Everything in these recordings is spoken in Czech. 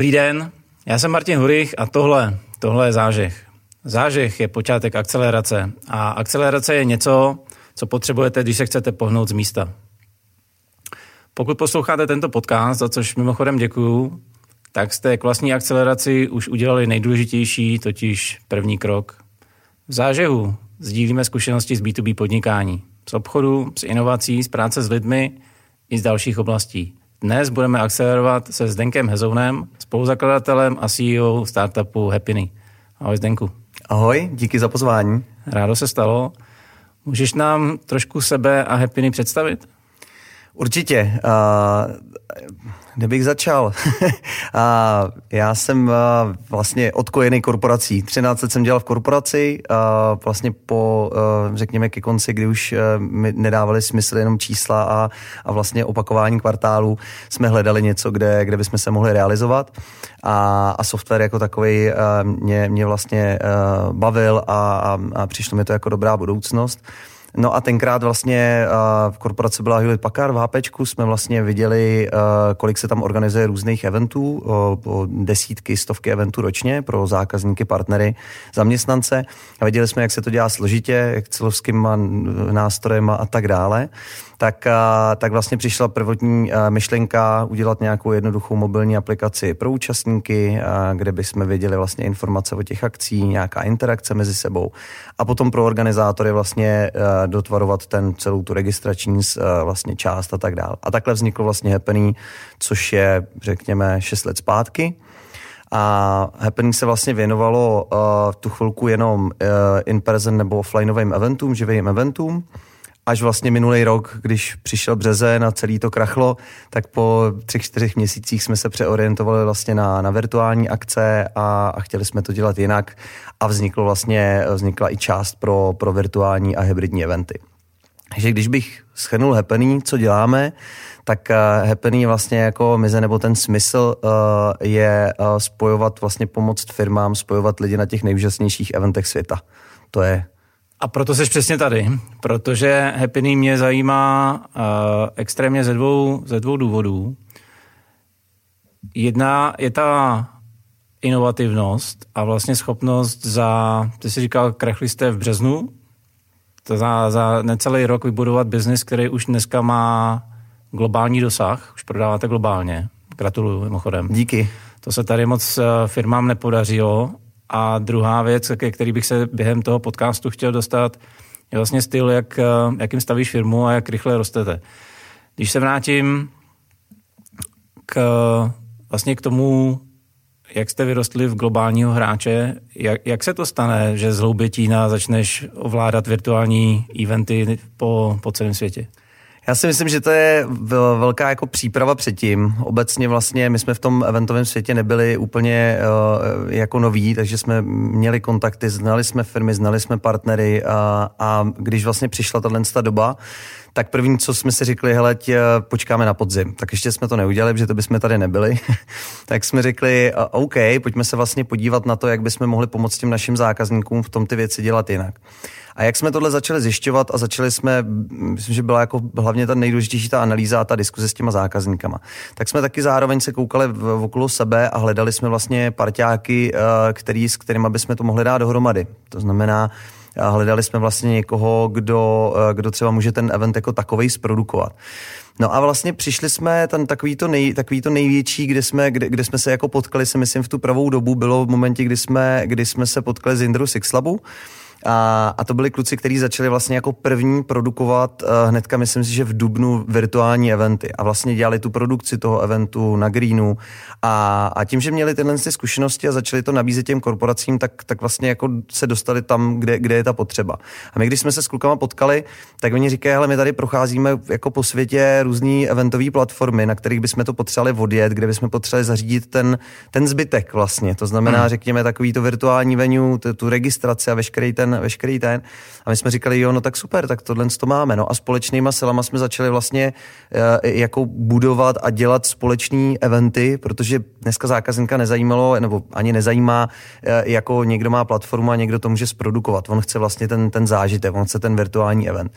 Dobrý den, já jsem Martin Hurich a tohle, tohle je zážeh. Zážeh je počátek akcelerace a akcelerace je něco, co potřebujete, když se chcete pohnout z místa. Pokud posloucháte tento podcast, za což mimochodem děkuju, tak jste k vlastní akceleraci už udělali nejdůležitější, totiž první krok. V zážehu sdílíme zkušenosti z B2B podnikání, z obchodu, z inovací, z práce s lidmi i z dalších oblastí. Dnes budeme akcelerovat se Zdenkem Hezounem, spoluzakladatelem a CEO startupu Happiny. Ahoj Zdenku. Ahoj, díky za pozvání. Rádo se stalo. Můžeš nám trošku sebe a Happiny představit? Určitě. Uh, kde bych začal? a já jsem vlastně odkojený korporací. 13 let jsem dělal v korporaci, vlastně po, řekněme, ke konci, kdy už mi nedávali smysl jenom čísla a, a vlastně opakování kvartálu, jsme hledali něco, kde, kde bychom se mohli realizovat. A, a software jako takový mě, mě vlastně bavil a, a přišlo mi to jako dobrá budoucnost. No a tenkrát vlastně v korporaci byla Hewlett Packard v HPčku, jsme vlastně viděli, kolik se tam organizuje různých eventů, desítky, stovky eventů ročně pro zákazníky, partnery, zaměstnance. A viděli jsme, jak se to dělá složitě, jak celovskýma nástrojem a tak dále tak, tak vlastně přišla prvotní myšlenka udělat nějakou jednoduchou mobilní aplikaci pro účastníky, kde bychom věděli vlastně informace o těch akcí, nějaká interakce mezi sebou a potom pro organizátory vlastně dotvarovat ten celou tu registrační vlastně část a tak dále. A takhle vzniklo vlastně Happening, což je řekněme 6 let zpátky. A Happening se vlastně věnovalo uh, tu chvilku jenom uh, in-person nebo offlineovým eventům, živým eventům až vlastně minulý rok, když přišel březen a celý to krachlo, tak po třech, čtyřech měsících jsme se přeorientovali vlastně na, na virtuální akce a, a chtěli jsme to dělat jinak a vzniklo vlastně, vznikla i část pro, pro virtuální a hybridní eventy. Takže když bych schrnul Happening, co děláme, tak uh, Happening vlastně jako mize nebo ten smysl uh, je uh, spojovat, vlastně pomoct firmám, spojovat lidi na těch nejúžasnějších eventech světa. To je a proto jsi přesně tady, protože Happiny mě zajímá uh, extrémně ze dvou, ze dvou důvodů. Jedna je ta inovativnost a vlastně schopnost za, ty jsi říkal, krachli jste v březnu, to za, za necelý rok vybudovat biznis, který už dneska má globální dosah, už prodáváte globálně. Gratuluju mimochodem. Díky. To se tady moc firmám nepodařilo a druhá věc, ke který bych se během toho podcastu chtěl dostat, je vlastně styl, jak, eh, jakým stavíš firmu a jak rychle rostete. Když se vrátím k, vlastně k tomu, jak jste vyrostli v globálního hráče, jak, jak se to stane, že z Hloubětína začneš ovládat virtuální eventy po, po celém světě? Já si myslím, že to je velká jako příprava předtím. Obecně vlastně my jsme v tom eventovém světě nebyli úplně uh, jako noví, takže jsme měli kontakty, znali jsme firmy, znali jsme partnery a, a když vlastně přišla tato doba, tak první, co jsme si řekli, hele, tě, počkáme na podzim. Tak ještě jsme to neudělali, protože to bychom tady nebyli. tak jsme řekli, OK, pojďme se vlastně podívat na to, jak bychom mohli pomoct těm našim zákazníkům v tom ty věci dělat jinak. A jak jsme tohle začali zjišťovat a začali jsme, myslím, že byla jako hlavně ta nejdůležitější ta analýza a ta diskuze s těma zákazníkama, tak jsme taky zároveň se koukali v, okolo sebe a hledali jsme vlastně parťáky, eh, který, s kterými bychom to mohli dát dohromady. To znamená, hledali jsme vlastně někoho, kdo, eh, kdo třeba může ten event jako takovej zprodukovat. No a vlastně přišli jsme, ten takový to, nej, takový to největší, kde jsme, kde, kde jsme se jako potkali, si myslím, v tu pravou dobu, bylo v momentě, kdy jsme, kdy jsme se potkali z Indru Sixlabu, a, a to byli kluci, kteří začali vlastně jako první produkovat uh, hnedka, myslím si, že v Dubnu virtuální eventy a vlastně dělali tu produkci toho eventu na Greenu a, a tím, že měli tyhle ty zkušenosti a začali to nabízet těm korporacím, tak, tak vlastně jako se dostali tam, kde, kde je ta potřeba. A my, když jsme se s klukama potkali, tak oni říkají, hele, my tady procházíme jako po světě různé eventové platformy, na kterých bychom to potřebovali odjet, kde bychom potřebovali zařídit ten, ten zbytek vlastně. To znamená, hmm. řekněme, takový to virtuální venue, tu, tu registraci a veškerý ten ten, veškerý ten. A my jsme říkali, jo, no tak super, tak tohle to máme. No a společnýma silama jsme začali vlastně uh, jako budovat a dělat společný eventy, protože dneska zákazníka nezajímalo, nebo ani nezajímá, uh, jako někdo má platformu a někdo to může zprodukovat. On chce vlastně ten, ten zážitek, on chce ten virtuální event.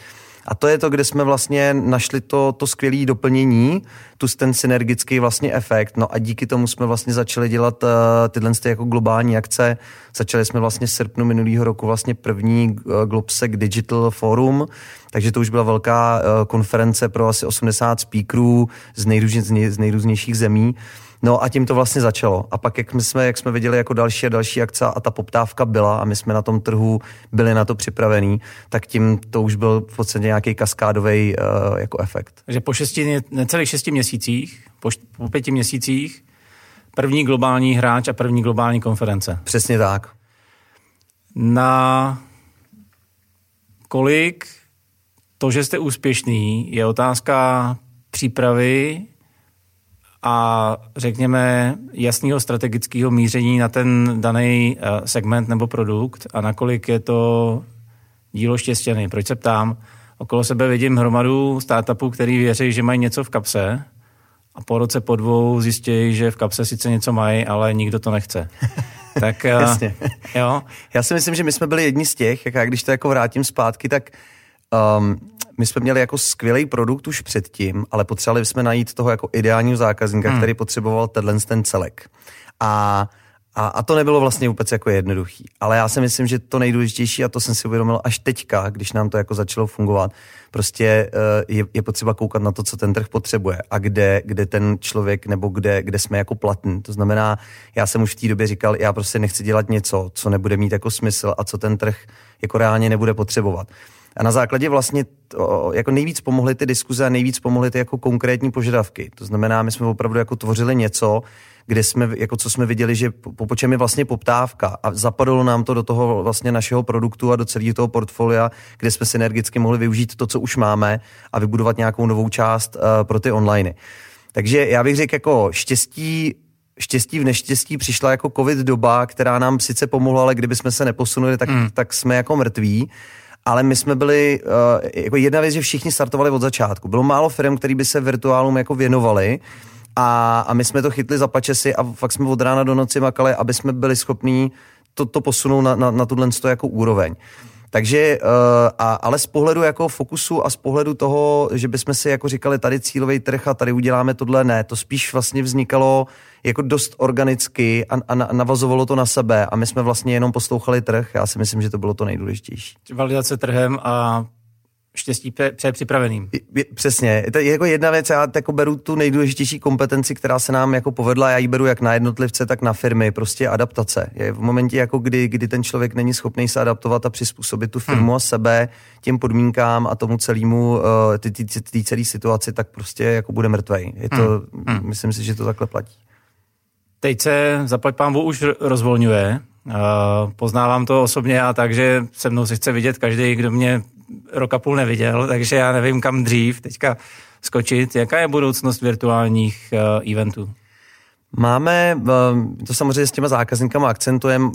A to je to, kde jsme vlastně našli to, to skvělé doplnění, tu ten synergický vlastně efekt. No a díky tomu jsme vlastně začali dělat uh, tyhle jako globální akce. Začali jsme vlastně v srpnu minulého roku vlastně první uh, Globsec Digital Forum, takže to už byla velká uh, konference pro asi 80 speakerů z, nejrůzně, z nejrůznějších zemí. No a tím to vlastně začalo. A pak, jak jsme, jak jsme viděli jako další a další akce a ta poptávka byla a my jsme na tom trhu byli na to připravení, tak tím to už byl v podstatě nějaký kaskádový uh, jako efekt. Takže po šesti, necelých šesti měsících, po, po pěti měsících, první globální hráč a první globální konference. Přesně tak. Na kolik to, že jste úspěšný, je otázka přípravy a řekněme jasného strategického míření na ten daný eh, segment nebo produkt a nakolik je to dílo štěstěný. Proč se ptám? Okolo sebe vidím hromadu startupů, který věří, že mají něco v kapse a po roce, po dvou zjistí, že v kapse sice něco mají, ale nikdo to nechce. Tak, eh, Jasně. Jo. Já si myslím, že my jsme byli jedni z těch, jak já když to jako vrátím zpátky, tak um, my jsme měli jako skvělý produkt už předtím, ale potřebovali jsme najít toho jako ideálního zákazníka, hmm. který potřeboval tenhle ten celek. A a, a to nebylo vlastně vůbec jako jednoduchý. Ale já si myslím, že to nejdůležitější, a to jsem si uvědomil až teďka, když nám to jako začalo fungovat, prostě uh, je, je potřeba koukat na to, co ten trh potřebuje a kde, kde ten člověk nebo kde, kde jsme jako platní. To znamená, já jsem už v té době říkal, já prostě nechci dělat něco, co nebude mít jako smysl a co ten trh jako reálně nebude potřebovat. A na základě vlastně to, jako nejvíc pomohly ty diskuze a nejvíc pomohly ty jako konkrétní požadavky. To znamená, my jsme opravdu jako tvořili něco, kde jsme, jako co jsme viděli, že po, po čem je vlastně poptávka a zapadlo nám to do toho vlastně našeho produktu a do celého toho portfolia, kde jsme synergicky mohli využít to, co už máme a vybudovat nějakou novou část uh, pro ty online. Takže já bych řekl jako štěstí štěstí v neštěstí přišla jako covid doba, která nám sice pomohla, ale kdyby jsme se neposunuli, tak, mm. tak jsme jako mrtví ale my jsme byli, uh, jako jedna věc, že všichni startovali od začátku. Bylo málo firm, který by se virtuálům jako věnovali a, a my jsme to chytli za pačesy a fakt jsme od rána do noci makali, aby jsme byli schopní to, to posunout na, na, na tuhle jako úroveň. Takže, uh, a, ale z pohledu jako fokusu a z pohledu toho, že bychom si jako říkali tady cílový trh a tady uděláme tohle, ne, to spíš vlastně vznikalo jako dost organicky a, a navazovalo to na sebe a my jsme vlastně jenom poslouchali trh. Já si myslím, že to bylo to nejdůležitější. Validace trhem a štěstí pře připraveným. Přesně. To je jako jedna věc, já jako beru tu nejdůležitější kompetenci, která se nám jako povedla, já ji beru jak na jednotlivce, tak na firmy, prostě adaptace. Je v momentě, jako kdy, kdy ten člověk není schopný se adaptovat a přizpůsobit tu firmu hmm. a sebe těm podmínkám a tomu celému, ty, ty, ty, ty celé situaci, tak prostě jako bude mrtvej. Je to, hmm. hmm. myslím si, že to takhle platí. Teď se zaplať pámbu už rozvolňuje. Poznávám to osobně a tak, že se mnou se chce vidět každý, kdo mě roka půl neviděl, takže já nevím, kam dřív teďka skočit. Jaká je budoucnost virtuálních uh, eventů? Máme, to samozřejmě s těma zákazníkama akcentujeme,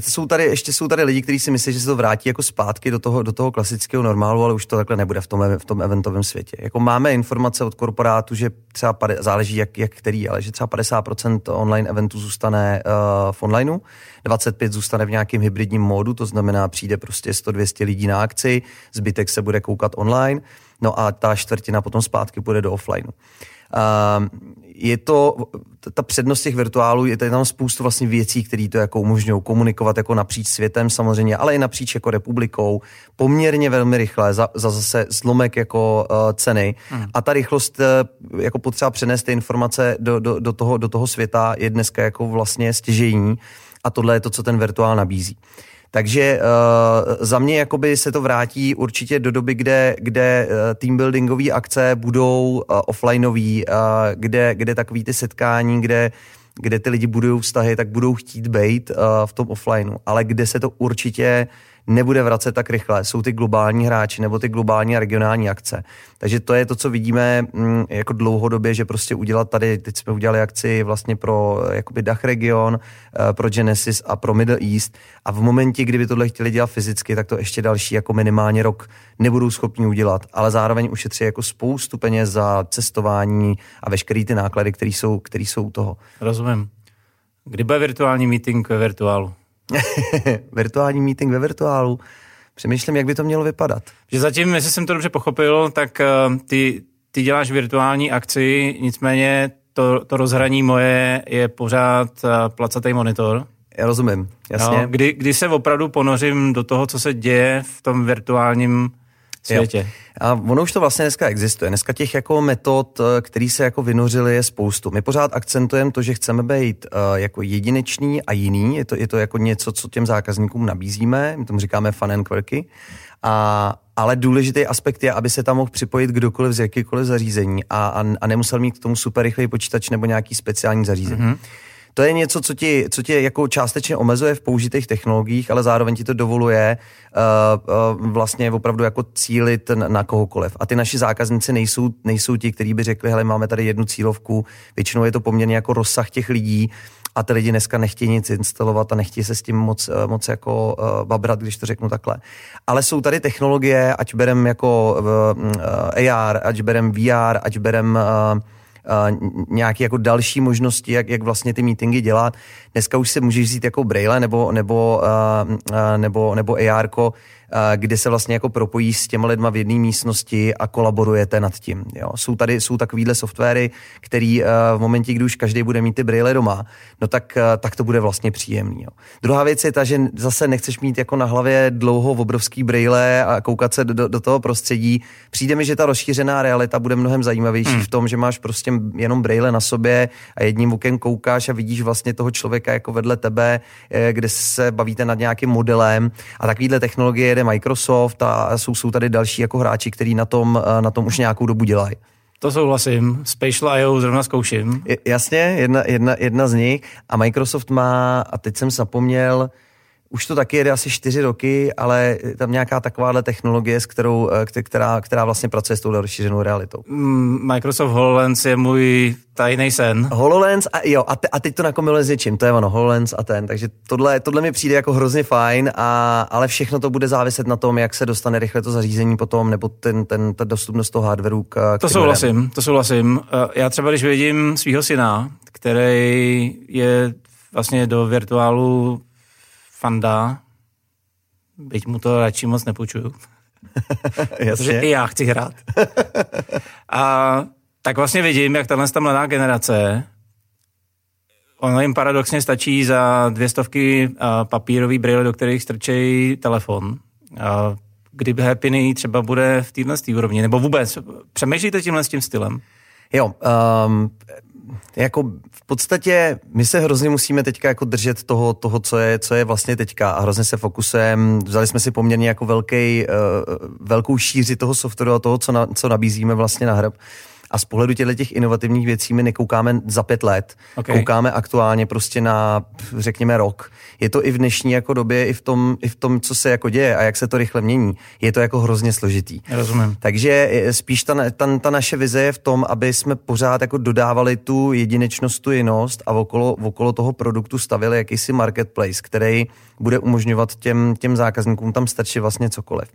jsou tady, ještě jsou tady lidi, kteří si myslí, že se to vrátí jako zpátky do toho, do toho klasického normálu, ale už to takhle nebude v tom, v tom eventovém světě. Jako máme informace od korporátu, že třeba, záleží jak, jak který, ale že třeba 50% online eventů zůstane uh, v onlineu, 25 zůstane v nějakém hybridním módu, to znamená přijde prostě 100-200 lidí na akci, zbytek se bude koukat online, no a ta čtvrtina potom zpátky půjde do offlineu. Uh, je to, ta přednost těch virtuálů, je tady tam spoustu vlastně věcí, které to jako umožňují komunikovat jako napříč světem samozřejmě, ale i napříč jako republikou, poměrně velmi rychle, za, za zase zlomek jako uh, ceny. Hmm. A ta rychlost, uh, jako potřeba přenést ty informace do, do, do, toho, do toho světa je dneska jako vlastně stěžení a tohle je to, co ten virtuál nabízí. Takže uh, za mě jakoby se to vrátí určitě do doby, kde, kde uh, team buildingové akce budou uh, offlineový, uh, kde, kde takový ty setkání, kde kde ty lidi budují vztahy, tak budou chtít být uh, v tom offlineu, ale kde se to určitě nebude vracet tak rychle. Jsou ty globální hráči nebo ty globální a regionální akce. Takže to je to, co vidíme mm, jako dlouhodobě, že prostě udělat tady, teď jsme udělali akci vlastně pro jakoby Dach region, eh, pro Genesis a pro Middle East a v momentě, kdyby tohle chtěli dělat fyzicky, tak to ještě další jako minimálně rok nebudou schopni udělat, ale zároveň ušetří jako spoustu peněz za cestování a veškeré ty náklady, které jsou, které jsou u toho. Rozumím. Kdy bude virtuální meeting ve virtuálu? virtuální meeting ve virtuálu. Přemýšlím, jak by to mělo vypadat. Že zatím, jestli jsem to dobře pochopil, tak uh, ty, ty děláš virtuální akci, nicméně to, to rozhraní moje je pořád uh, placatý monitor. Já rozumím, jasně. No, kdy, kdy se opravdu ponořím do toho, co se děje v tom virtuálním světě. Jo. A ono už to vlastně dneska existuje. Dneska těch jako metod, eh, který se jako vynořily, je spoustu. My pořád akcentujeme to, že chceme být uh, jako jedinečný a jiný. Je to, je to jako něco, co těm zákazníkům nabízíme. My tomu říkáme fun and quirky. A, ale důležitý aspekt je, aby se tam mohl připojit kdokoliv z jakýkoliv zařízení a, a, a nemusel mít k tomu super rychlý počítač nebo nějaký speciální zařízení. Mm-hmm to je něco, co ti, co tě jako částečně omezuje v použitých technologiích, ale zároveň ti to dovoluje uh, uh, vlastně opravdu jako cílit na, na kohokoliv. A ty naši zákazníci nejsou, nejsou ti, kteří by řekli, hele, máme tady jednu cílovku, většinou je to poměrně jako rozsah těch lidí, a ty lidi dneska nechtějí nic instalovat a nechtějí se s tím moc, eh, moc jako uh, babrat, když to řeknu takhle. Ale jsou tady technologie, ať berem jako uh, AR, ať berem VR, ať berem uh, nějaké jako další možnosti, jak, jak vlastně ty meetingy dělat. Dneska už se můžeš vzít jako braille nebo, nebo, nebo, nebo AR, kde se vlastně jako propojí s těma lidma v jedné místnosti a kolaborujete nad tím. Jo. Jsou tady jsou takovýhle softwary, který v momentě, kdy už každý bude mít ty brýle doma, no tak, tak to bude vlastně příjemný. Jo. Druhá věc je ta, že zase nechceš mít jako na hlavě dlouho obrovský brýle a koukat se do, do toho prostředí. Přijde mi, že ta rozšířená realita bude mnohem zajímavější hmm. v tom, že máš prostě jenom brýle na sobě a jedním okem koukáš a vidíš vlastně toho člověka jako vedle tebe, eh, kde se bavíte nad nějakým modelem a takovýhle technologie jede Microsoft a jsou, jsou tady další jako hráči, kteří na tom, eh, na tom už nějakou dobu dělají. To souhlasím. Spatial I.O. zrovna zkouším. Jasně, jedna, jedna, jedna z nich. A Microsoft má, a teď jsem zapomněl, už to taky jede asi čtyři roky, ale tam nějaká takováhle technologie, s kterou, eh, která, která vlastně pracuje s touhle rozšířenou realitou. Mm, Microsoft HoloLens je můj tajný sen. HoloLens a jo, a, te, a teď to nakomiluje s něčím, to je ono, HoloLens a ten, takže tohle, tohle mi přijde jako hrozně fajn, a, ale všechno to bude záviset na tom, jak se dostane rychle to zařízení potom, nebo ten, ten, ta dostupnost toho hardwareu. K, to souhlasím, to souhlasím. Eh, já třeba, když vidím svého syna, který je vlastně do virtuálu fanda, byť mu to radši moc nepůjčuju. Protože i já chci hrát. A tak vlastně vidím, jak tahle ta mladá generace, ono jim paradoxně stačí za dvě stovky papírový brýle, do kterých strčejí telefon. A kdyby Happy třeba bude v téhle úrovni, nebo vůbec, přemýšlíte tímhle s tím stylem? Jo, um, jako v podstatě my se hrozně musíme teďka jako držet toho, toho co, je, co je vlastně teďka a hrozně se fokusujeme. Vzali jsme si poměrně jako velký, uh, velkou šíři toho softwaru a toho, co, na, co nabízíme vlastně na hrb. A z pohledu těchto těch inovativních věcí my nekoukáme za pět let. Okay. Koukáme aktuálně prostě na, řekněme, rok. Je to i v dnešní jako době, i v, tom, i v tom, co se jako děje a jak se to rychle mění. Je to jako hrozně složitý. Rozumím. Takže spíš ta, ta, ta naše vize je v tom, aby jsme pořád jako dodávali tu jedinečnost, tu jinost a okolo, okolo toho produktu stavili jakýsi marketplace, který bude umožňovat těm, těm zákazníkům tam stačí vlastně cokoliv.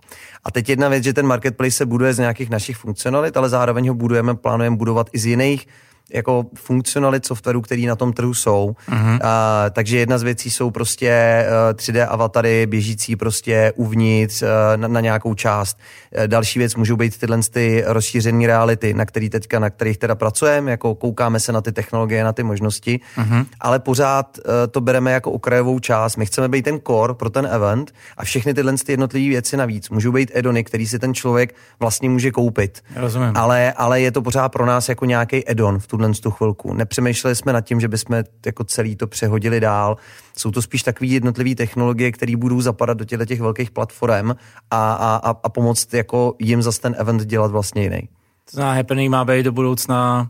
A teď jedna věc, že ten marketplace se buduje z nějakých našich funkcionalit, ale zároveň ho budujeme, plánujeme budovat i z jiných jako funkcionalit softwaru, který na tom trhu jsou. Uh-huh. A, takže jedna z věcí jsou prostě uh, 3D avatary běžící prostě uvnitř uh, na, na nějakou část. Uh, další věc můžou být tyhle ty rozšířené reality, na který teďka, na kterých teda pracujeme, jako koukáme se na ty technologie, na ty možnosti, uh-huh. ale pořád uh, to bereme jako okrajovou část. My chceme být ten core pro ten event a všechny tyhle ty jednotlivé věci navíc můžou být edony, který si ten člověk vlastně může koupit. Rozumím. Ale, ale je to pořád pro nás jako nějaký edon v tuhle tu chvilku. Nepřemýšleli jsme nad tím, že bychom jako celý to přehodili dál. Jsou to spíš takové jednotlivé technologie, které budou zapadat do těchto těch velkých platform a, a, a, a pomoct jako jim zase ten event dělat vlastně jiný. To znamená, Happening má být do budoucna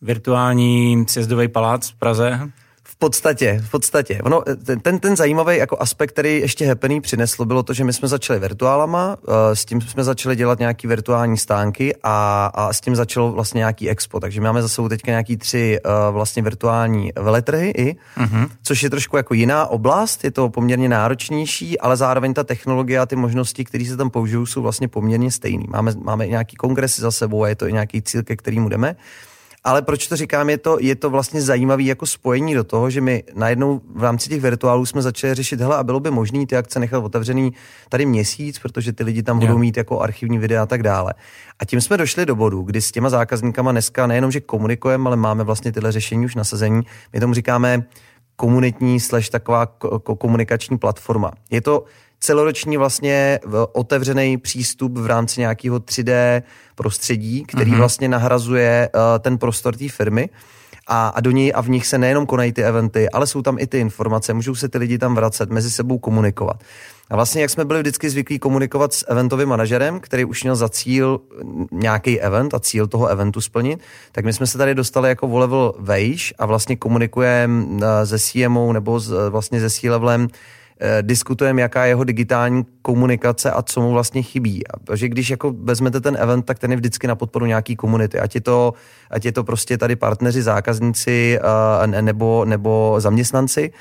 virtuální sjezdový palác v Praze, v podstatě, v podstatě. Ono, ten, ten zajímavý jako aspekt, který ještě Happening přineslo, bylo to, že my jsme začali virtuálama, eh, s tím jsme začali dělat nějaký virtuální stánky a, a s tím začalo vlastně nějaký expo. Takže máme za sebou teďka nějaký tři uh, vlastně virtuální veletrhy i, uh-huh. což je trošku jako jiná oblast, je to poměrně náročnější, ale zároveň ta technologie a ty možnosti, které se tam použijou, jsou vlastně poměrně stejné. Máme, máme nějaký kongresy za sebou a je to i nějaký cíl, ke kterému jdeme. Ale proč to říkám, je to, je to vlastně zajímavé jako spojení do toho, že my najednou v rámci těch virtuálů jsme začali řešit, hele, a bylo by možné ty akce nechat otevřený tady měsíc, protože ty lidi tam budou mít jako archivní videa a tak dále. A tím jsme došli do bodu, kdy s těma zákazníkama dneska nejenom, že komunikujeme, ale máme vlastně tyhle řešení už nasazení. My tomu říkáme komunitní slash taková komunikační platforma. Je to celoroční vlastně otevřený přístup v rámci nějakého 3D prostředí, který mm-hmm. vlastně nahrazuje uh, ten prostor té firmy a, a do něj a v nich se nejenom konají ty eventy, ale jsou tam i ty informace, můžou se ty lidi tam vracet, mezi sebou komunikovat. A vlastně, jak jsme byli vždycky zvyklí komunikovat s eventovým manažerem, který už měl za cíl nějaký event a cíl toho eventu splnit, tak my jsme se tady dostali jako o level vejš a vlastně komunikujeme eh, se CMO nebo s, vlastně se C-levelem diskutujeme, jaká je jeho digitální komunikace a co mu vlastně chybí. A že když jako vezmete ten event, tak ten je vždycky na podporu nějaký komunity. Ať to, ať je to prostě tady partneři, zákazníci uh, nebo, nebo zaměstnanci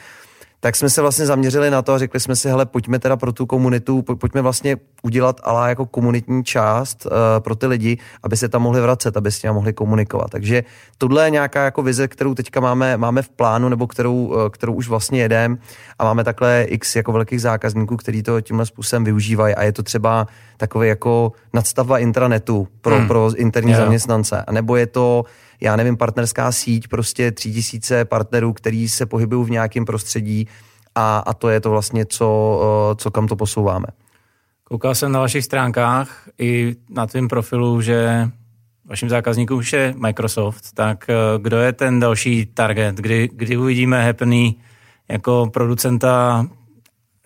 tak jsme se vlastně zaměřili na to a řekli jsme si, hele, pojďme teda pro tu komunitu, pojďme vlastně udělat ale jako komunitní část uh, pro ty lidi, aby se tam mohli vracet, aby s tím mohli komunikovat. Takže tohle je nějaká jako vize, kterou teďka máme, máme v plánu, nebo kterou, uh, kterou už vlastně jedeme a máme takhle x jako velkých zákazníků, kteří to tímhle způsobem využívají a je to třeba takový jako nadstavba intranetu pro, hmm. pro interní yeah. zaměstnance. A nebo je to já nevím, partnerská síť, prostě tří tisíce partnerů, který se pohybují v nějakém prostředí a, a to je to vlastně, co, eh, co kam to posouváme. Koukal jsem na vašich stránkách i na tvém profilu, že vaším zákazníkům už je Microsoft, tak eh, kdo je ten další target? Kdy, kdy uvidíme Happny jako producenta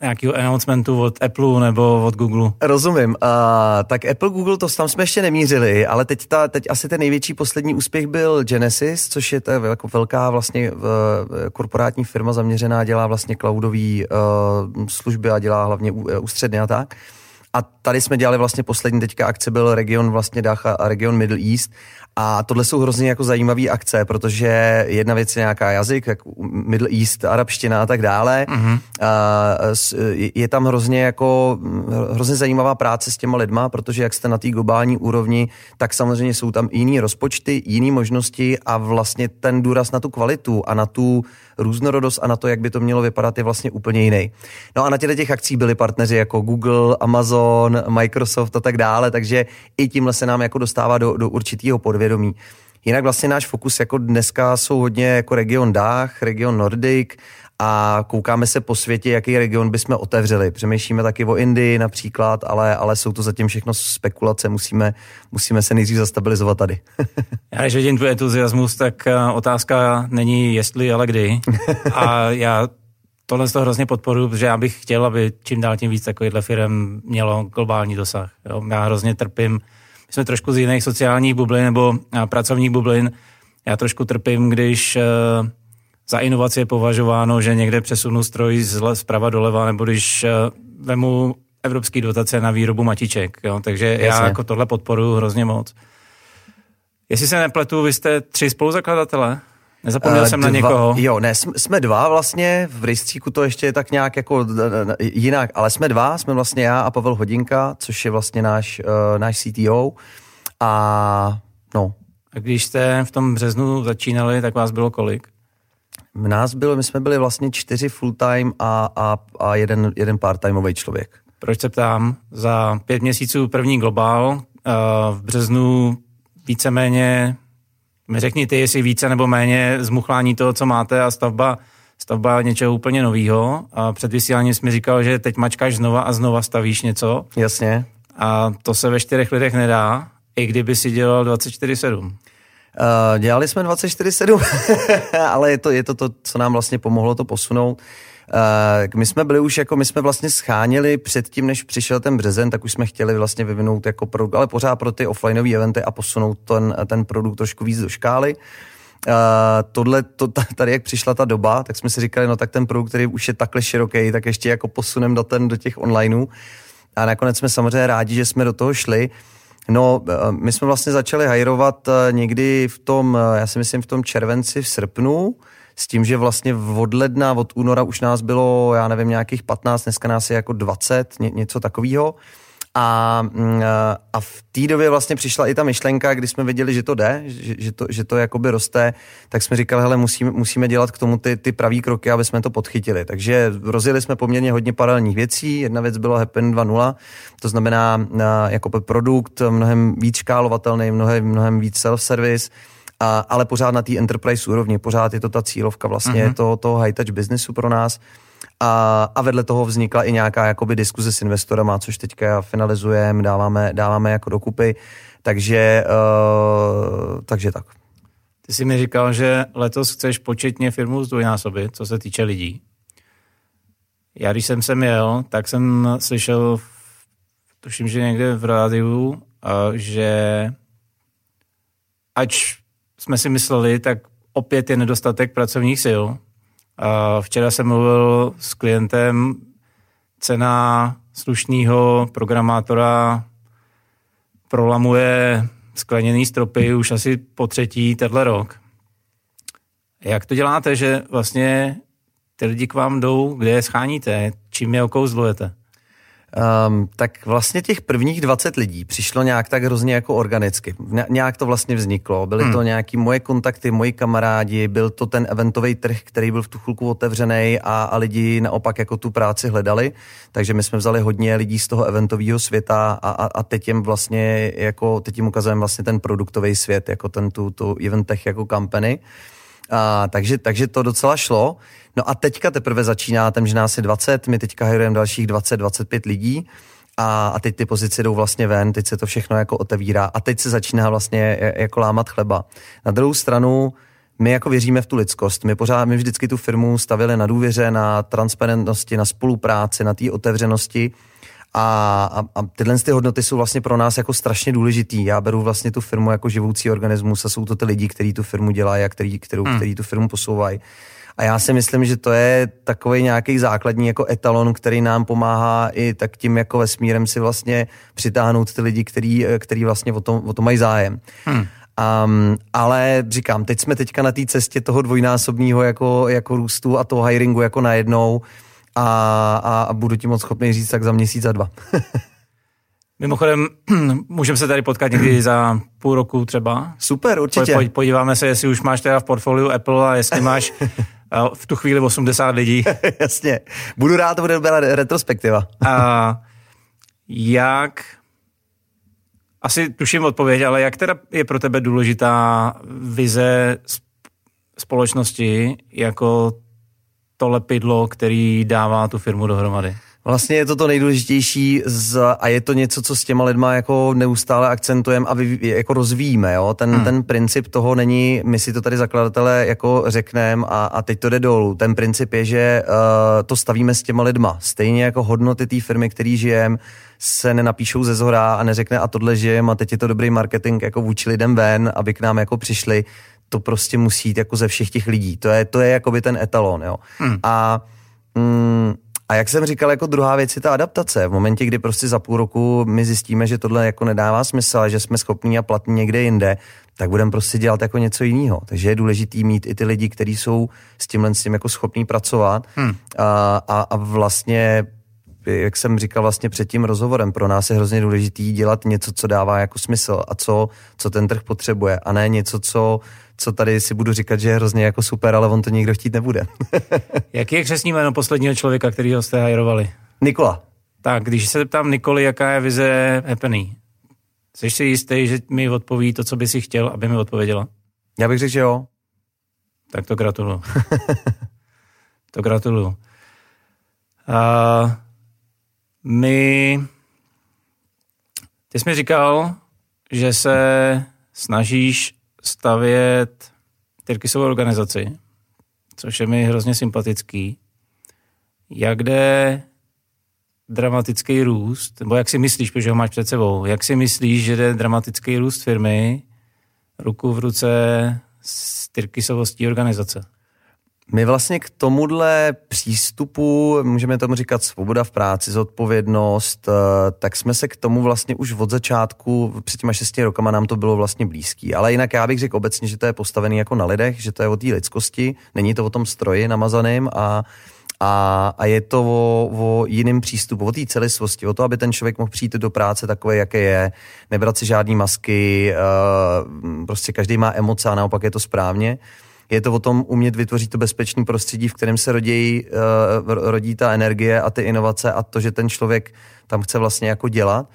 nějakého announcementu od Apple nebo od Google. Rozumím. Uh, tak Apple, Google, to tam jsme ještě nemířili, ale teď, ta, teď asi ten největší poslední úspěch byl Genesis, což je to jako velká vlastně uh, korporátní firma zaměřená, dělá vlastně cloudové uh, služby a dělá hlavně ústředně a tak. A tady jsme dělali vlastně poslední teďka akce, byl region vlastně Dach a region Middle East a tohle jsou hrozně jako zajímavé akce, protože jedna věc je nějaká jazyk, jak Middle East, arabština a tak dále. Mm-hmm. Je tam hrozně jako hrozně zajímavá práce s těma lidma, protože jak jste na té globální úrovni, tak samozřejmě jsou tam jiný rozpočty, jiné možnosti a vlastně ten důraz na tu kvalitu a na tu různorodost a na to, jak by to mělo vypadat, je vlastně úplně jiný. No a na těchto těch akcí byli partneři jako Google, Amazon, Microsoft a tak dále, takže i tímhle se nám jako dostává do, do určitého podvědomí. Jinak vlastně náš fokus jako dneska jsou hodně jako region Dach, region Nordic a koukáme se po světě, jaký region bychom otevřeli. Přemýšlíme taky o Indii například, ale, ale jsou to zatím všechno spekulace, musíme, musíme se nejdřív zastabilizovat tady. já když vidím tvůj entuziasmus, tak eh, otázka není jestli, ale kdy. A já tohle z toho hrozně podporuji, protože já bych chtěl, aby čím dál tím víc takovýchhle firm mělo globální dosah. Jo? Já hrozně trpím, my jsme trošku z jiných sociálních bublin nebo eh, pracovních bublin, já trošku trpím, když uh, za inovaci je považováno, že někde přesunu stroj zprava doleva, nebo když uh, vemu evropský dotace na výrobu matiček. Jo? Takže Jasně. já jako tohle podporuji hrozně moc. Jestli se nepletu, vy jste tři spoluzakladatelé? Nezapomněl uh, jsem dva, na někoho. Jo, ne, jsme dva vlastně, v rejstříku to ještě je tak nějak jako jinak, ale jsme dva, jsme vlastně já a Pavel Hodinka, což je vlastně náš, uh, náš CTO a no. A když jste v tom březnu začínali, tak vás bylo kolik? Nás bylo, my jsme byli vlastně čtyři full-time a, a, a jeden, jeden part-timeový člověk. Proč se ptám? Za pět měsíců první globál, uh, v březnu víceméně, mi řekni ty, jestli více nebo méně zmuchlání toho, co máte a stavba, stavba něčeho úplně nového. A před vysíláním jsi mi říkal, že teď mačkáš znova a znova stavíš něco. Jasně. A to se ve čtyřech lidech nedá, i kdyby si dělal 24-7. Uh, dělali jsme 24-7, ale je to, je to to, co nám vlastně pomohlo to posunout. Uh, my jsme byli už jako, my jsme vlastně schánili předtím, než přišel ten březen, tak už jsme chtěli vlastně vyvinout jako produkt, ale pořád pro ty offlineové eventy a posunout ten, ten produkt trošku víc do škály. Uh, tohle, to, tady jak přišla ta doba, tak jsme si říkali, no tak ten produkt, který už je takhle široký, tak ještě jako posunem do, ten, do těch onlineů. A nakonec jsme samozřejmě rádi, že jsme do toho šli. No, eh, my jsme vlastně začali hajrovat eh, někdy v tom, eh, já si myslím v tom červenci, v srpnu, s tím, že vlastně od ledna, od února už nás bylo, já nevím, nějakých 15, dneska nás je jako 20, ně, něco takového. A, mm, a v té době vlastně přišla i ta myšlenka, kdy jsme viděli, že to jde, že, že, to, že to jakoby roste, tak jsme říkali, hele, musíme, musíme dělat k tomu ty, ty pravý kroky, aby jsme to podchytili. Takže rozjeli jsme poměrně hodně paralelních věcí. Jedna věc bylo Happen 2.0, to znamená jako produkt mnohem víc škálovatelný, mnohem, mnohem víc self-service, a, ale pořád na té enterprise úrovni, pořád je to ta cílovka vlastně mm-hmm. toho, toho high-touch businessu pro nás. A, a vedle toho vznikla i nějaká jakoby diskuze s investorama, což teďka finalizujeme, dáváme, dáváme jako dokupy. Takže, uh, takže tak. Ty jsi mi říkal, že letos chceš početně firmu zdvojnásobit, co se týče lidí. Já když jsem sem jel, tak jsem slyšel, tuším, že někde v rádiu, uh, že ač jsme si mysleli, tak opět je nedostatek pracovních sil. A včera jsem mluvil s klientem, cena slušného programátora prolamuje skleněný stropy už asi po třetí tenhle rok. Jak to děláte, že vlastně ty lidi k vám jdou, kde je scháníte, čím je okouzlujete? Um, tak vlastně těch prvních 20 lidí přišlo nějak tak hrozně jako organicky. Ně, nějak to vlastně vzniklo. Byly hmm. to nějaký moje kontakty, moji kamarádi, byl to ten eventový trh, který byl v tu chvilku otevřený a, a lidi naopak jako tu práci hledali. Takže my jsme vzali hodně lidí z toho eventového světa a, a, a teď jim vlastně jako, teď jim ukazujeme vlastně ten produktový svět, jako ten tu, tu event tech jako company. A, takže, takže to docela šlo. No a teďka teprve začíná, ten, že nás je 20, my teďka hajujeme dalších 20-25 lidí a, a teď ty pozice jdou vlastně ven, teď se to všechno jako otevírá a teď se začíná vlastně jako lámat chleba. Na druhou stranu, my jako věříme v tu lidskost. My pořád, my vždycky tu firmu stavili na důvěře, na transparentnosti, na spolupráci, na té otevřenosti a, a, a tyhle ty hodnoty jsou vlastně pro nás jako strašně důležitý. Já beru vlastně tu firmu jako živoucí organismus a jsou to ty lidi, kteří tu firmu dělají a který, kterou, hmm. který tu firmu posouvají. A já si myslím, že to je takový nějaký základní jako etalon, který nám pomáhá i tak tím jako vesmírem si vlastně přitáhnout ty lidi, který, který vlastně o tom, o tom mají zájem. Hmm. Um, ale říkám, teď jsme teďka na té cestě toho dvojnásobního jako, jako růstu a toho hiringu jako najednou a, a, a budu ti moc schopný říct tak za měsíc a dva. Mimochodem, můžeme se tady potkat někdy za půl roku třeba. Super, určitě. Po, podíváme se, jestli už máš teda v portfoliu Apple a jestli máš v tu chvíli 80 lidí. Jasně. Budu rád, to bude dobrá retrospektiva. a jak, asi tuším odpověď, ale jak teda je pro tebe důležitá vize společnosti jako to lepidlo, který dává tu firmu dohromady? Vlastně je to to nejdůležitější z, a je to něco, co s těma lidma jako neustále akcentujeme a vy, jako rozvíjíme. Jo? Ten, hmm. ten princip toho není, my si to tady zakladatelé jako řekneme a, a teď to jde dolů. Ten princip je, že uh, to stavíme s těma lidma. Stejně jako hodnoty té firmy, který žijeme, se nenapíšou ze zhora a neřekne a tohle žijem a teď je to dobrý marketing jako vůči lidem ven, aby k nám jako přišli. To prostě musí jít jako ze všech těch lidí. To je, to je jakoby ten etalon. Jo? Hmm. A mm, a jak jsem říkal, jako druhá věc je ta adaptace. V momentě, kdy prostě za půl roku my zjistíme, že tohle jako nedává smysl, že jsme schopní a platní někde jinde, tak budeme prostě dělat jako něco jiného. Takže je důležitý mít i ty lidi, kteří jsou s tímhle s tím jako schopní pracovat hmm. a, a, a vlastně jak jsem říkal vlastně před tím rozhovorem, pro nás je hrozně důležitý dělat něco, co dává jako smysl a co, co ten trh potřebuje a ne něco, co co tady si budu říkat, že je hrozně jako super, ale on to nikdo chtít nebude. Jaký je křesní jméno posledního člověka, který jste hajrovali? Nikola. Tak, když se zeptám Nikoli, jaká je vize Happeny, jsi si jistý, že mi odpoví to, co by si chtěl, aby mi odpověděla? Já bych řekl, že jo. Tak to gratuluju. to gratuluju. Uh, my... Ty jsi mi říkal, že se snažíš stavět Tyrkisovou organizaci, což je mi hrozně sympatický. Jak jde dramatický růst, nebo jak si myslíš, protože ho máš před sebou, jak si myslíš, že jde dramatický růst firmy ruku v ruce s Tyrkisovostí organizace? My vlastně k tomuhle přístupu, můžeme tomu říkat svoboda v práci, zodpovědnost, eh, tak jsme se k tomu vlastně už od začátku, před těma šesti rokama nám to bylo vlastně blízký. Ale jinak já bych řekl obecně, že to je postavený jako na lidech, že to je o té lidskosti, není to o tom stroji namazaným a A, a je to o, o jiném přístupu, o té celistvosti, o to, aby ten člověk mohl přijít do práce takové, jaké je, nebrat si žádný masky, uh, prostě každý má emoce a naopak je to správně. Je to o tom umět vytvořit to bezpečné prostředí, v kterém se rodí, uh, rodí ta energie a ty inovace a to, že ten člověk tam chce vlastně jako dělat.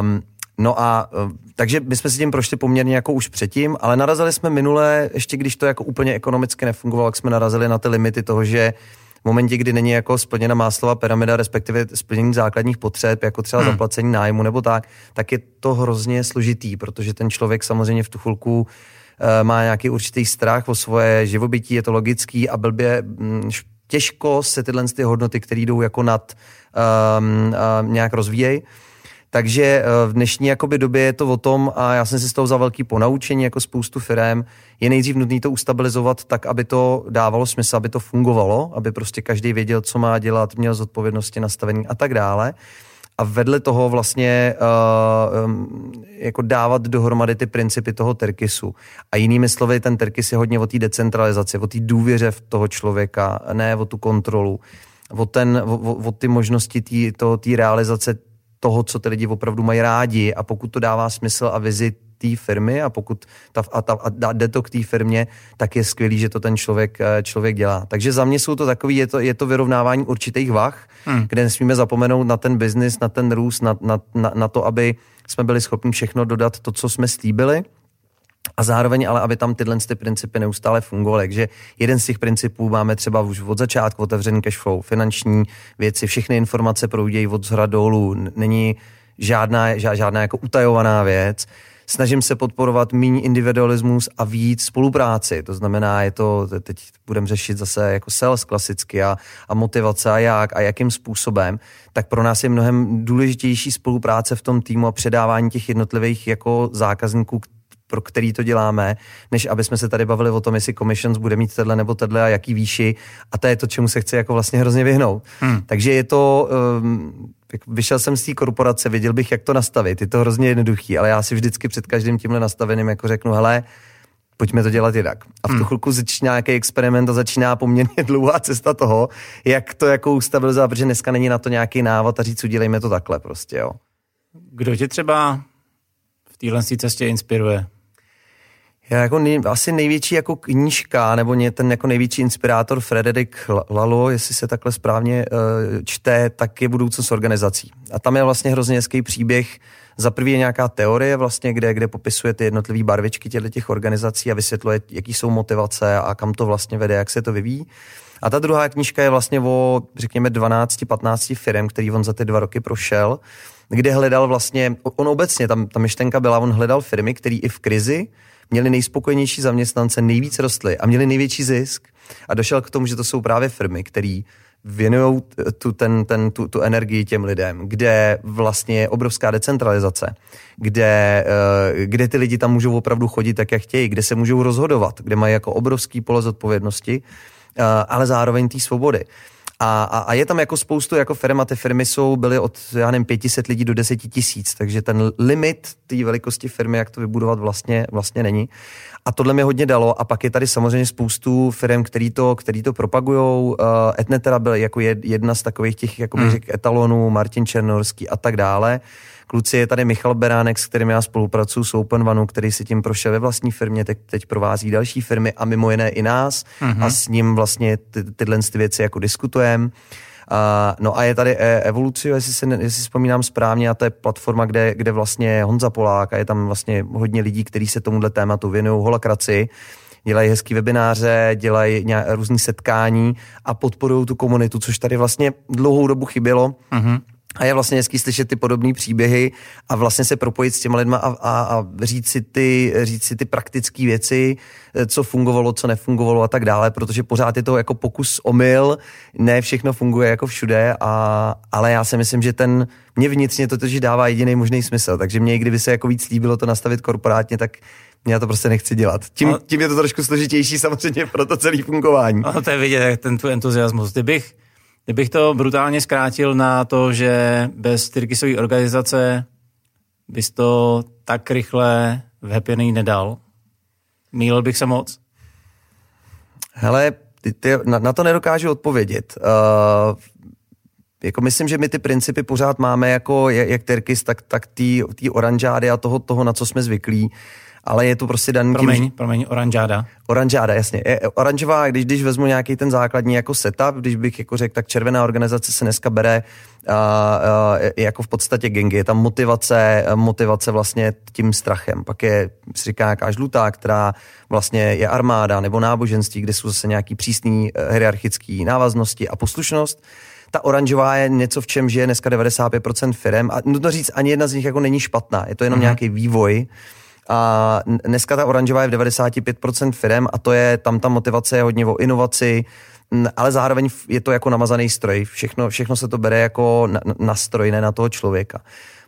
Um, No a takže my jsme si tím prošli poměrně jako už předtím, ale narazili jsme minule, ještě když to jako úplně ekonomicky nefungovalo, jak jsme narazili na ty limity toho, že v momentě, kdy není jako splněna máslová pyramida, respektive splnění základních potřeb, jako třeba hmm. zaplacení nájmu nebo tak, tak je to hrozně složitý, protože ten člověk samozřejmě v tu chvilku uh, má nějaký určitý strach o svoje živobytí, je to logický a blbě mm, těžko se tyhle ty hodnoty, které jdou jako nad um, uh, nějak rozvíjejí. Takže eh, v dnešní jakoby době je to o tom, a já jsem si z toho za velký ponaučení jako spoustu firm, je nejdřív nutné to ustabilizovat tak, aby to dávalo smysl, aby to fungovalo, aby prostě každý věděl, co má dělat, měl zodpovědnosti nastavení a tak dále. A vedle toho vlastně uh, um, jako dávat dohromady ty principy toho terkisu. A jinými slovy, ten terkis je hodně o té decentralizaci, o té důvěře v toho člověka, ne o tu kontrolu, o, ten, o, o ty možnosti té realizace toho, co ty lidi opravdu mají rádi a pokud to dává smysl a vizi té firmy a pokud ta, a, ta, a jde to k té firmě, tak je skvělý, že to ten člověk, eh, člověk dělá. Takže za mě jsou to takový, je to, je to vyrovnávání určitých vah, hmm. kde nesmíme zapomenout na ten biznis, na ten růst, na, na, na, na to, aby jsme byli schopni všechno dodat to, co jsme slíbili a zároveň ale, aby tam tyhle ty principy neustále fungovaly. Takže jeden z těch principů máme třeba už od začátku otevřený cash flow, finanční věci, všechny informace proudí od zhora dolů, není žádná, žádná jako utajovaná věc. Snažím se podporovat méně individualismus a víc spolupráci. To znamená, je to, teď budeme řešit zase jako sales klasicky a, a motivace a jak a jakým způsobem, tak pro nás je mnohem důležitější spolupráce v tom týmu a předávání těch jednotlivých jako zákazníků, pro který to děláme, než aby jsme se tady bavili o tom, jestli commissions bude mít tenhle nebo tenhle a jaký výši. A to je to, čemu se chce jako vlastně hrozně vyhnout. Hmm. Takže je to, um, vyšel jsem z té korporace, věděl bych, jak to nastavit. Je to hrozně jednoduchý, ale já si vždycky před každým tímhle nastaveným jako řeknu, hele, pojďme to dělat jinak. A v tu hmm. chvilku začíná nějaký experiment a začíná poměrně dlouhá cesta toho, jak to jako ustabilizovat, protože dneska není na to nějaký návod a říct, udělejme to takhle prostě, jo. Kdo tě třeba v téhle cestě inspiruje? Já jako nej, asi největší jako knížka, nebo mě ten jako největší inspirátor Frederik Lalo, jestli se takhle správně uh, čte, tak je budoucnost organizací. A tam je vlastně hrozně hezký příběh. Za prvý je nějaká teorie vlastně, kde, kde popisuje ty jednotlivé barvičky těchto těch organizací a vysvětluje, jaký jsou motivace a kam to vlastně vede, jak se to vyvíjí. A ta druhá knížka je vlastně o, řekněme, 12-15 firm, který on za ty dva roky prošel, kde hledal vlastně, on obecně, tam ta myšlenka byla, on hledal firmy, které i v krizi měli nejspokojenější zaměstnance, nejvíc rostly a měli největší zisk. A došel k tomu, že to jsou právě firmy, které věnují tu, ten, ten, tu, tu energii těm lidem, kde vlastně je obrovská decentralizace, kde, eh, kde ty lidi tam můžou opravdu chodit tak, jak chtějí, kde se můžou rozhodovat, kde mají jako obrovský pole zodpovědnosti, eh, ale zároveň té svobody. A, a, a je tam jako spoustu jako firm a ty firmy jsou, byly od, já nevím, 500 lidí do 10 tisíc, takže ten limit té velikosti firmy, jak to vybudovat vlastně, vlastně není. A tohle mi hodně dalo a pak je tady samozřejmě spoustu firm, který to, který to propagujou. Uh, Etnetera byl jako jedna z takových těch, jako bych hmm. řekl, etalonů, Martin Černorský a tak dále. Kluci je tady Michal Beránek, s kterým já spolupracuju s Open One, který si tím prošel ve vlastní firmě, teď, teď provází další firmy a mimo jiné i nás mm-hmm. a s ním vlastně ty, tyhle ty věci jako diskutujeme. Uh, no a je tady e- Evolucio, jestli si, jestli si vzpomínám správně, a to je platforma, kde, kde vlastně Honza Polák a je tam vlastně hodně lidí, kteří se tomuhle tématu věnují, holakraci, dělají hezký webináře, dělají různý setkání a podporují tu komunitu, což tady vlastně dlouhou dobu chybělo. Mm-hmm. A je vlastně hezký slyšet ty podobné příběhy a vlastně se propojit s těma lidma a, a, a říct, si ty, říct si ty praktické věci, co fungovalo, co nefungovalo a tak dále, protože pořád je to jako pokus omyl, ne všechno funguje jako všude, a, ale já si myslím, že ten mě vnitřně to totiž dává jediný možný smysl, takže mě, kdyby se jako víc líbilo to nastavit korporátně, tak já to prostě nechci dělat. Tím, no, tím je to trošku složitější samozřejmě pro to celé fungování. No, to je vidět, ten tvůj entuziasmus. Kdybych Kdybych to brutálně zkrátil na to, že bez Tyrkisové organizace bys to tak rychle v Happy nedal, mýlil bych se moc? Hele, ty, ty, na, na to nedokážu odpovědět. Uh, jako myslím, že my ty principy pořád máme jako jak Terkis, tak, tak ty oranžády a toho, toho, na co jsme zvyklí ale je to prostě daný promiň, tím, Promiň, oranžáda. Oranžáda, jasně. Je, oranžová, když, když vezmu nějaký ten základní jako setup, když bych jako řekl, tak červená organizace se dneska bere a, a, jako v podstatě gengy. Je tam motivace, motivace vlastně tím strachem. Pak je, se říká nějaká žlutá, která vlastně je armáda nebo náboženství, kde jsou zase nějaký přísný eh, hierarchický návaznosti a poslušnost ta oranžová je něco, v čem žije dneska 95% firm a nutno říct, ani jedna z nich jako není špatná, je to jenom mm-hmm. nějaký vývoj. A dneska ta oranžová je v 95% firm a to je, tam ta motivace je hodně o inovaci, ale zároveň je to jako namazaný stroj. Všechno, všechno se to bere jako na, na stroj, ne na toho člověka.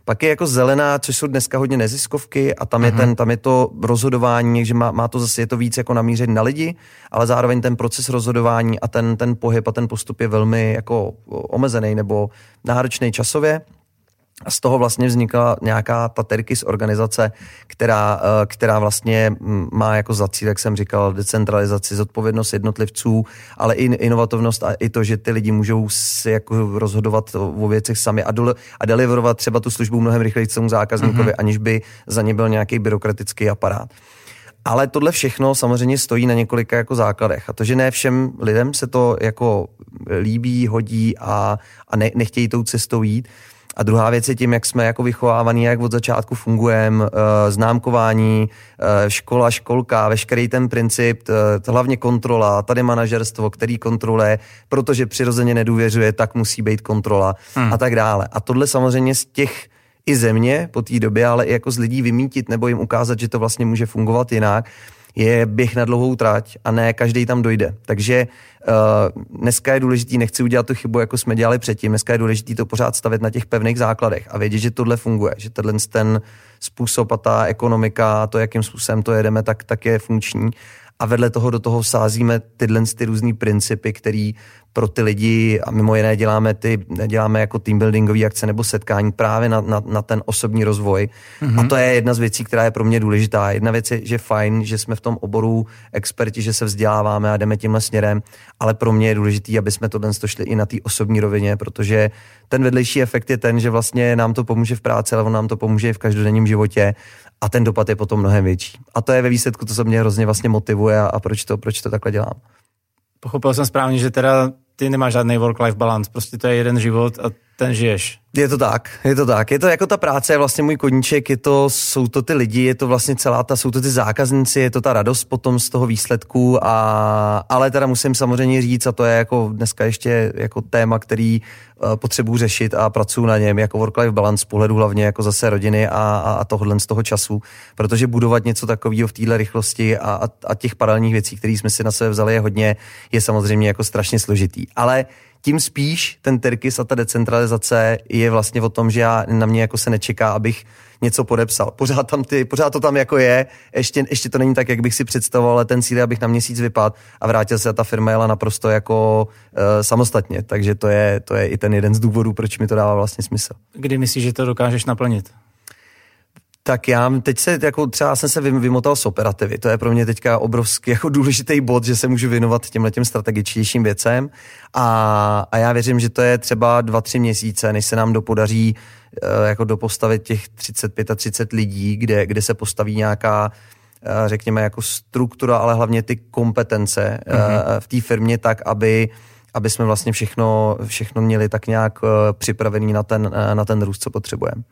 Pak je jako zelená, což jsou dneska hodně neziskovky a tam je, uh-huh. ten, tam je to rozhodování, že má, má to zase, je to víc jako namířit na lidi, ale zároveň ten proces rozhodování a ten, ten pohyb a ten postup je velmi jako omezený nebo náročný časově. A z toho vlastně vznikla nějaká ta Terkis organizace, která, eh, která vlastně má jako za cíl, jak jsem říkal, decentralizaci, zodpovědnost jednotlivců, ale i inovativnost a i to, že ty lidi můžou si jako rozhodovat o věcech sami a, dole, a deliverovat třeba tu službu mnohem rychleji tomu zákazníkovi, mm-hmm. aniž by za ně byl nějaký byrokratický aparát. Ale tohle všechno samozřejmě stojí na několika jako základech. A to, že ne všem lidem se to jako líbí, hodí a, a ne, nechtějí tou cestou jít, a druhá věc je tím, jak jsme jako vychovávaní, jak od začátku fungujeme, uh, známkování, uh, škola, školka, veškerý ten princip, hlavně kontrola, tady manažerstvo, který kontroluje, protože přirozeně nedůvěřuje, tak musí být kontrola hmm. a tak dále. A tohle samozřejmě z těch i země po té době, ale i jako z lidí vymítit nebo jim ukázat, že to vlastně může fungovat jinak, je běh na dlouhou trať a ne každý tam dojde. Takže uh, dneska je důležitý, nechci udělat tu chybu, jako jsme dělali předtím, dneska je důležitý to pořád stavět na těch pevných základech a vědět, že tohle funguje, že tenhle ten způsob a ta ekonomika, to, jakým způsobem to jedeme, tak, tak je funkční a vedle toho do toho sázíme tyhle ty různé principy, které pro ty lidi a mimo jiné děláme ty, děláme jako team buildingové akce nebo setkání právě na, na, na ten osobní rozvoj. Mm-hmm. A to je jedna z věcí, která je pro mě důležitá. Jedna věc je, že fajn, že jsme v tom oboru experti, že se vzděláváme a jdeme tímhle směrem, ale pro mě je důležitý, aby jsme to dnes šli i na té osobní rovině, protože ten vedlejší efekt je ten, že vlastně nám to pomůže v práci, ale on nám to pomůže i v každodenním životě a ten dopad je potom mnohem větší. A to je ve výsledku to, co mě hrozně vlastně motivuje a, a proč, to, proč to takhle dělám. Pochopil jsem správně, že teda ty nemáš žádný work-life balance, prostě to je jeden život a ten žiješ. Je to tak, je to tak. Je to jako ta práce, je vlastně můj koníček, je to, jsou to ty lidi, je to vlastně celá ta, jsou to ty zákazníci, je to ta radost potom z toho výsledku, a, ale teda musím samozřejmě říct, a to je jako dneska ještě jako téma, který uh, potřebuji řešit a pracuji na něm, jako work-life balance z pohledu hlavně jako zase rodiny a, a, a tohle z toho času, protože budovat něco takového v téhle rychlosti a, a, a těch paralelních věcí, které jsme si na sebe vzali je hodně, je samozřejmě jako strašně složitý. Ale tím spíš ten Terkis a ta decentralizace je vlastně o tom, že já na mě jako se nečeká, abych něco podepsal. Pořád, tam ty, pořád to tam jako je, ještě, ještě to není tak, jak bych si představoval, ale ten cíl je, abych na měsíc vypadl a vrátil se a ta firma jela naprosto jako uh, samostatně. Takže to je, to je i ten jeden z důvodů, proč mi to dává vlastně smysl. Kdy myslíš, že to dokážeš naplnit? Tak já teď se, jako třeba jsem se vymotal z operativy. To je pro mě teďka obrovský jako důležitý bod, že se můžu věnovat těmhle těm strategičtějším věcem. A, a já věřím, že to je třeba dva, tři měsíce, než se nám dopodaří uh, jako dopostavit těch 35 a 30 lidí, kde, kde se postaví nějaká uh, řekněme jako struktura, ale hlavně ty kompetence mm-hmm. v té firmě tak, aby aby jsme vlastně všechno, všechno měli tak nějak připravený na ten, na ten růst, co potřebujeme.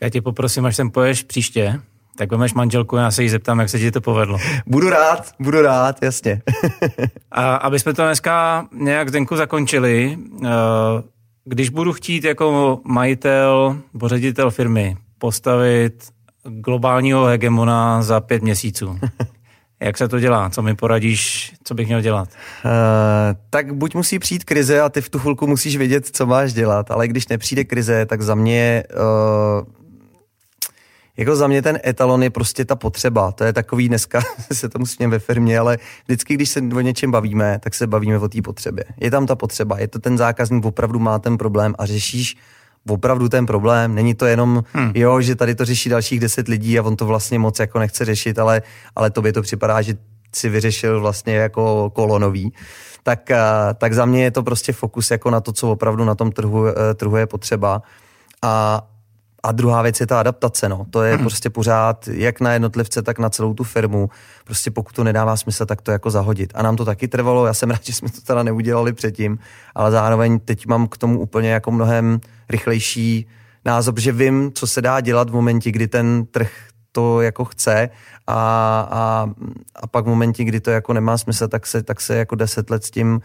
Já tě poprosím, až sem poješ příště, tak vemeš manželku a já se jí zeptám, jak se ti to povedlo. Budu rád, budu rád, jasně. a aby jsme to dneska nějak Zdenku zakončili, eh, když budu chtít jako majitel, ředitel firmy postavit globálního hegemona za pět měsíců, Jak se to dělá? Co mi poradíš, co bych měl dělat? Uh, tak buď musí přijít krize a ty v tu chvilku musíš vědět, co máš dělat, ale když nepřijde krize, tak za mě uh, jako za mě ten etalon je prostě ta potřeba. To je takový dneska, se to musím ve firmě, ale vždycky, když se o něčem bavíme, tak se bavíme o té potřebě. Je tam ta potřeba, je to ten zákazník opravdu má ten problém a řešíš opravdu ten problém. Není to jenom, hmm. jo, že tady to řeší dalších deset lidí a on to vlastně moc jako nechce řešit, ale, ale tobě to připadá, že si vyřešil vlastně jako kolonový, tak, tak za mě je to prostě fokus jako na to, co opravdu na tom trhu, trhu je potřeba. A, a druhá věc je ta adaptace, no. To je hmm. prostě pořád, jak na jednotlivce, tak na celou tu firmu. Prostě pokud to nedává smysl, tak to jako zahodit. A nám to taky trvalo, já jsem rád, že jsme to teda neudělali předtím, ale zároveň teď mám k tomu úplně jako mnohem rychlejší názor, protože vím, co se dá dělat v momentě, kdy ten trh to jako chce a, a, a pak v momentě, kdy to jako nemá smysl, tak se, tak se jako deset let s tím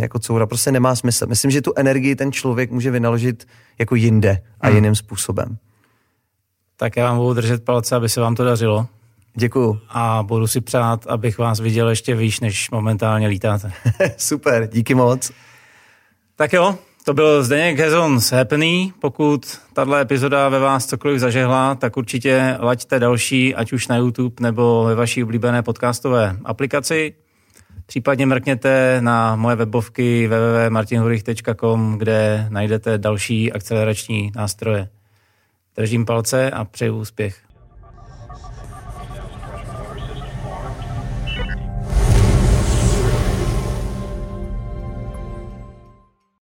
jako coura. Prostě nemá smysl. Myslím, že tu energii ten člověk může vynaložit jako jinde a hmm. jiným způsobem. Tak já vám budu držet palce, aby se vám to dařilo. Děkuju. A budu si přát, abych vás viděl ještě výš, než momentálně lítáte. Super, díky moc. Tak jo, to byl Zdeněk Hezon z Happeny. Pokud tahle epizoda ve vás cokoliv zažehla, tak určitě laďte další, ať už na YouTube nebo ve vaší oblíbené podcastové aplikaci. Případně mrkněte na moje webovky www.martinhurich.com, kde najdete další akcelerační nástroje. Držím palce a přeju úspěch.